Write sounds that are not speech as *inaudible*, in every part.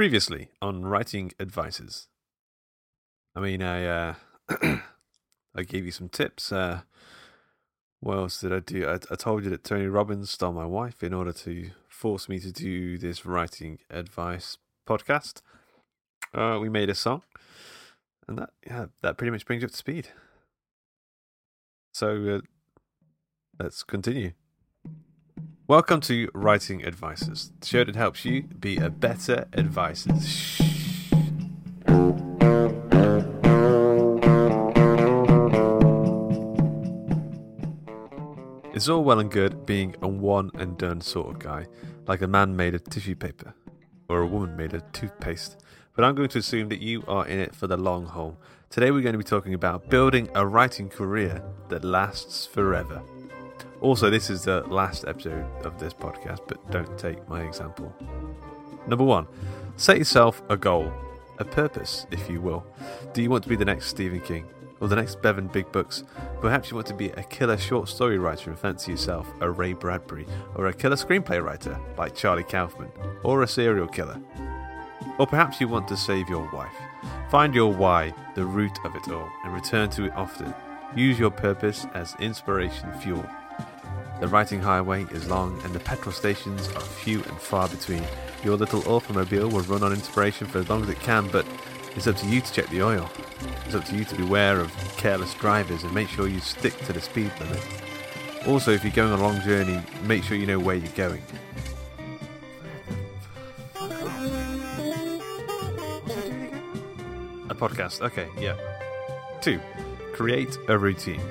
Previously on writing advices. I mean, I uh, *clears throat* I gave you some tips. Uh, what else did I do? I, I told you that Tony Robbins stole my wife in order to force me to do this writing advice podcast. Uh, we made a song, and that yeah, that pretty much brings you up to speed. So uh, let's continue. Welcome to Writing Advices, the show that helps you be a better advisor. Shh. It's all well and good being a one and done sort of guy, like a man made of tissue paper or a woman made of toothpaste, but I'm going to assume that you are in it for the long haul. Today we're going to be talking about building a writing career that lasts forever. Also, this is the last episode of this podcast, but don't take my example. Number one, set yourself a goal, a purpose, if you will. Do you want to be the next Stephen King? Or the next Bevan Big Books? Perhaps you want to be a killer short story writer and fancy yourself a Ray Bradbury, or a killer screenplay writer like Charlie Kaufman, or a serial killer. Or perhaps you want to save your wife. Find your why, the root of it all, and return to it often. Use your purpose as inspiration fuel. The writing highway is long and the petrol stations are few and far between. Your little automobile will run on inspiration for as long as it can, but it's up to you to check the oil. It's up to you to beware of careless drivers and make sure you stick to the speed limit. Also, if you're going on a long journey, make sure you know where you're going. A podcast, okay, yeah. Two, create a routine.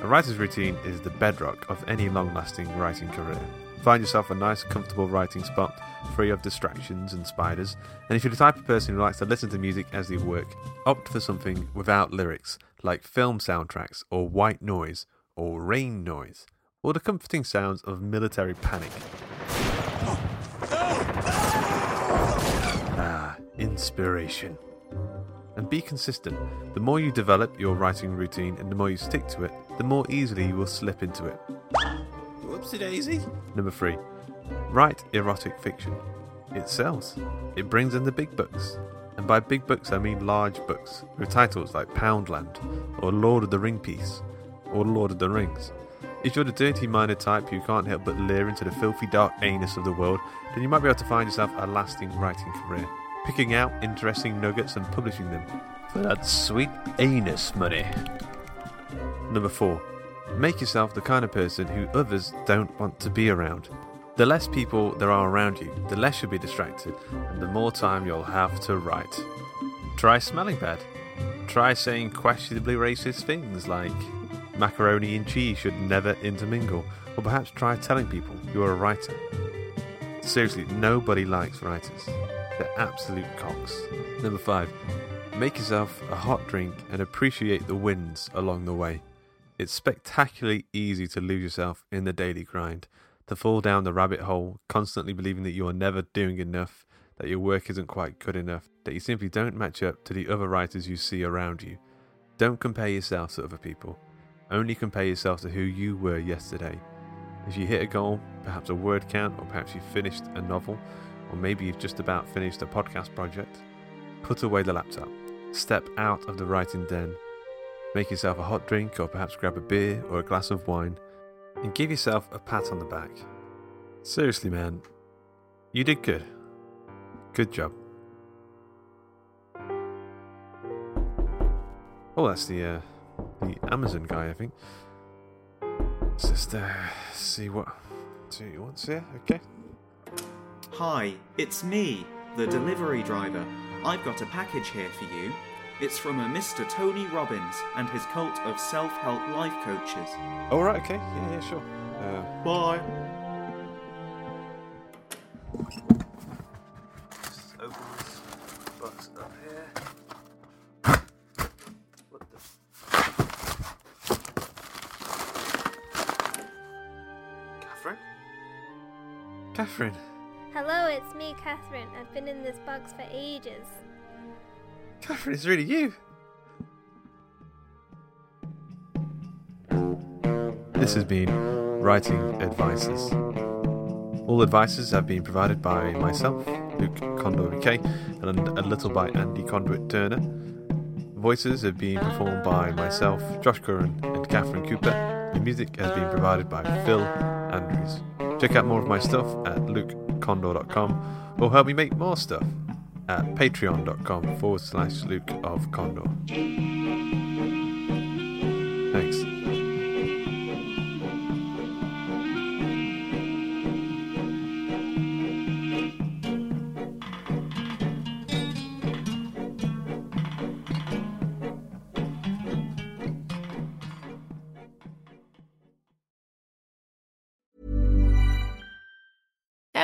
A writer's routine is the bedrock of any long lasting writing career. Find yourself a nice, comfortable writing spot, free of distractions and spiders, and if you're the type of person who likes to listen to music as they work, opt for something without lyrics, like film soundtracks, or white noise, or rain noise, or the comforting sounds of military panic. Ah, inspiration. And be consistent. The more you develop your writing routine and the more you stick to it, the more easily you will slip into it. Whoopsie daisy. Number three, write erotic fiction. It sells. It brings in the big books. And by big books, I mean large books with titles like Poundland, or Lord of the Ring Piece, or Lord of the Rings. If you're the dirty minded type who can't help but leer into the filthy dark anus of the world, then you might be able to find yourself a lasting writing career, picking out interesting nuggets and publishing them for that sweet anus money. Number four, make yourself the kind of person who others don't want to be around. The less people there are around you, the less you'll be distracted, and the more time you'll have to write. Try smelling bad. Try saying questionably racist things like macaroni and cheese should never intermingle, or perhaps try telling people you're a writer. Seriously, nobody likes writers. They're absolute cocks. Number five, make yourself a hot drink and appreciate the wins along the way. It's spectacularly easy to lose yourself in the daily grind, to fall down the rabbit hole, constantly believing that you are never doing enough, that your work isn't quite good enough, that you simply don't match up to the other writers you see around you. Don't compare yourself to other people. Only compare yourself to who you were yesterday. If you hit a goal, perhaps a word count, or perhaps you finished a novel, or maybe you've just about finished a podcast project, put away the laptop. Step out of the writing den. Make yourself a hot drink, or perhaps grab a beer or a glass of wine, and give yourself a pat on the back. Seriously, man. You did good. Good job. Oh, that's the uh, the Amazon guy, I think. Let's just uh, see what see what he wants here. Okay. Hi, it's me, the delivery driver. I've got a package here for you. It's from a Mr. Tony Robbins and his cult of self help life coaches. All right. Okay. Yeah. Yeah. Sure. Uh, Bye. just open this box up here. What the? Catherine. Catherine. Hello, it's me, Catherine. I've been in this box for ages. Catherine, it's really you. This has been Writing Advices. All advices have been provided by myself, Luke Condor UK, and a little by Andy Conduit Turner. Voices have been performed by myself, Josh Curran, and Catherine Cooper. The music has been provided by Phil Andrews. Check out more of my stuff at lukecondor.com or help me make more stuff at patreon.com forward slash Luke of Condor. Thanks.